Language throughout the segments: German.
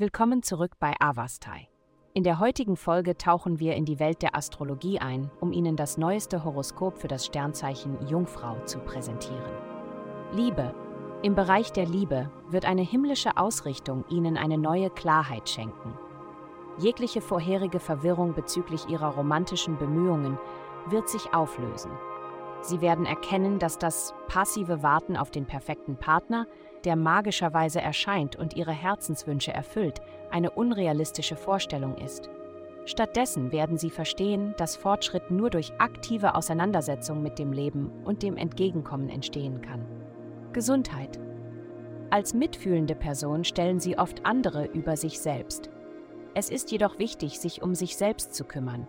Willkommen zurück bei Avastai. In der heutigen Folge tauchen wir in die Welt der Astrologie ein, um Ihnen das neueste Horoskop für das Sternzeichen Jungfrau zu präsentieren. Liebe. Im Bereich der Liebe wird eine himmlische Ausrichtung Ihnen eine neue Klarheit schenken. Jegliche vorherige Verwirrung bezüglich Ihrer romantischen Bemühungen wird sich auflösen. Sie werden erkennen, dass das passive Warten auf den perfekten Partner der magischerweise erscheint und ihre Herzenswünsche erfüllt, eine unrealistische Vorstellung ist. Stattdessen werden sie verstehen, dass Fortschritt nur durch aktive Auseinandersetzung mit dem Leben und dem Entgegenkommen entstehen kann. Gesundheit. Als mitfühlende Person stellen sie oft andere über sich selbst. Es ist jedoch wichtig, sich um sich selbst zu kümmern.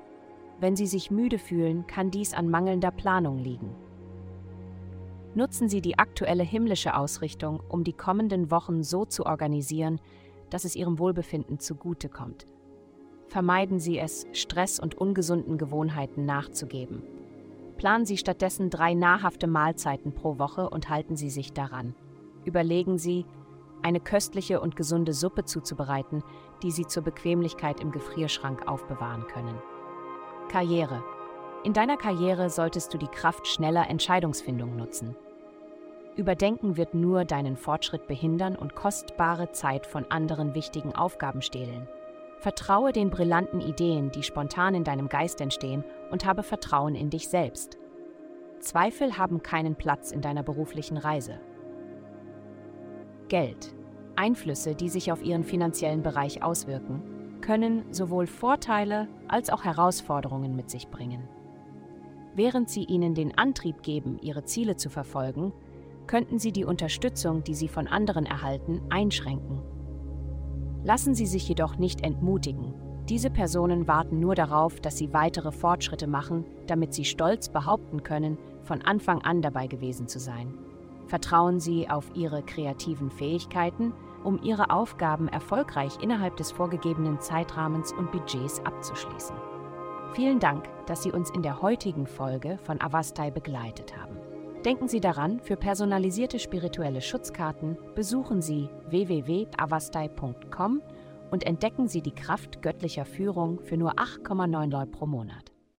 Wenn sie sich müde fühlen, kann dies an mangelnder Planung liegen. Nutzen Sie die aktuelle himmlische Ausrichtung, um die kommenden Wochen so zu organisieren, dass es Ihrem Wohlbefinden zugutekommt. Vermeiden Sie es, Stress und ungesunden Gewohnheiten nachzugeben. Planen Sie stattdessen drei nahrhafte Mahlzeiten pro Woche und halten Sie sich daran. Überlegen Sie, eine köstliche und gesunde Suppe zuzubereiten, die Sie zur Bequemlichkeit im Gefrierschrank aufbewahren können. Karriere. In deiner Karriere solltest du die Kraft schneller Entscheidungsfindung nutzen. Überdenken wird nur deinen Fortschritt behindern und kostbare Zeit von anderen wichtigen Aufgaben stehlen. Vertraue den brillanten Ideen, die spontan in deinem Geist entstehen, und habe Vertrauen in dich selbst. Zweifel haben keinen Platz in deiner beruflichen Reise. Geld. Einflüsse, die sich auf ihren finanziellen Bereich auswirken, können sowohl Vorteile als auch Herausforderungen mit sich bringen. Während sie ihnen den Antrieb geben, ihre Ziele zu verfolgen, könnten sie die Unterstützung, die sie von anderen erhalten, einschränken. Lassen Sie sich jedoch nicht entmutigen. Diese Personen warten nur darauf, dass sie weitere Fortschritte machen, damit sie stolz behaupten können, von Anfang an dabei gewesen zu sein. Vertrauen Sie auf Ihre kreativen Fähigkeiten, um Ihre Aufgaben erfolgreich innerhalb des vorgegebenen Zeitrahmens und Budgets abzuschließen. Vielen Dank, dass Sie uns in der heutigen Folge von Avastai begleitet haben. Denken Sie daran, für personalisierte spirituelle Schutzkarten besuchen Sie www.avastai.com und entdecken Sie die Kraft göttlicher Führung für nur 8,9 Dollar pro Monat.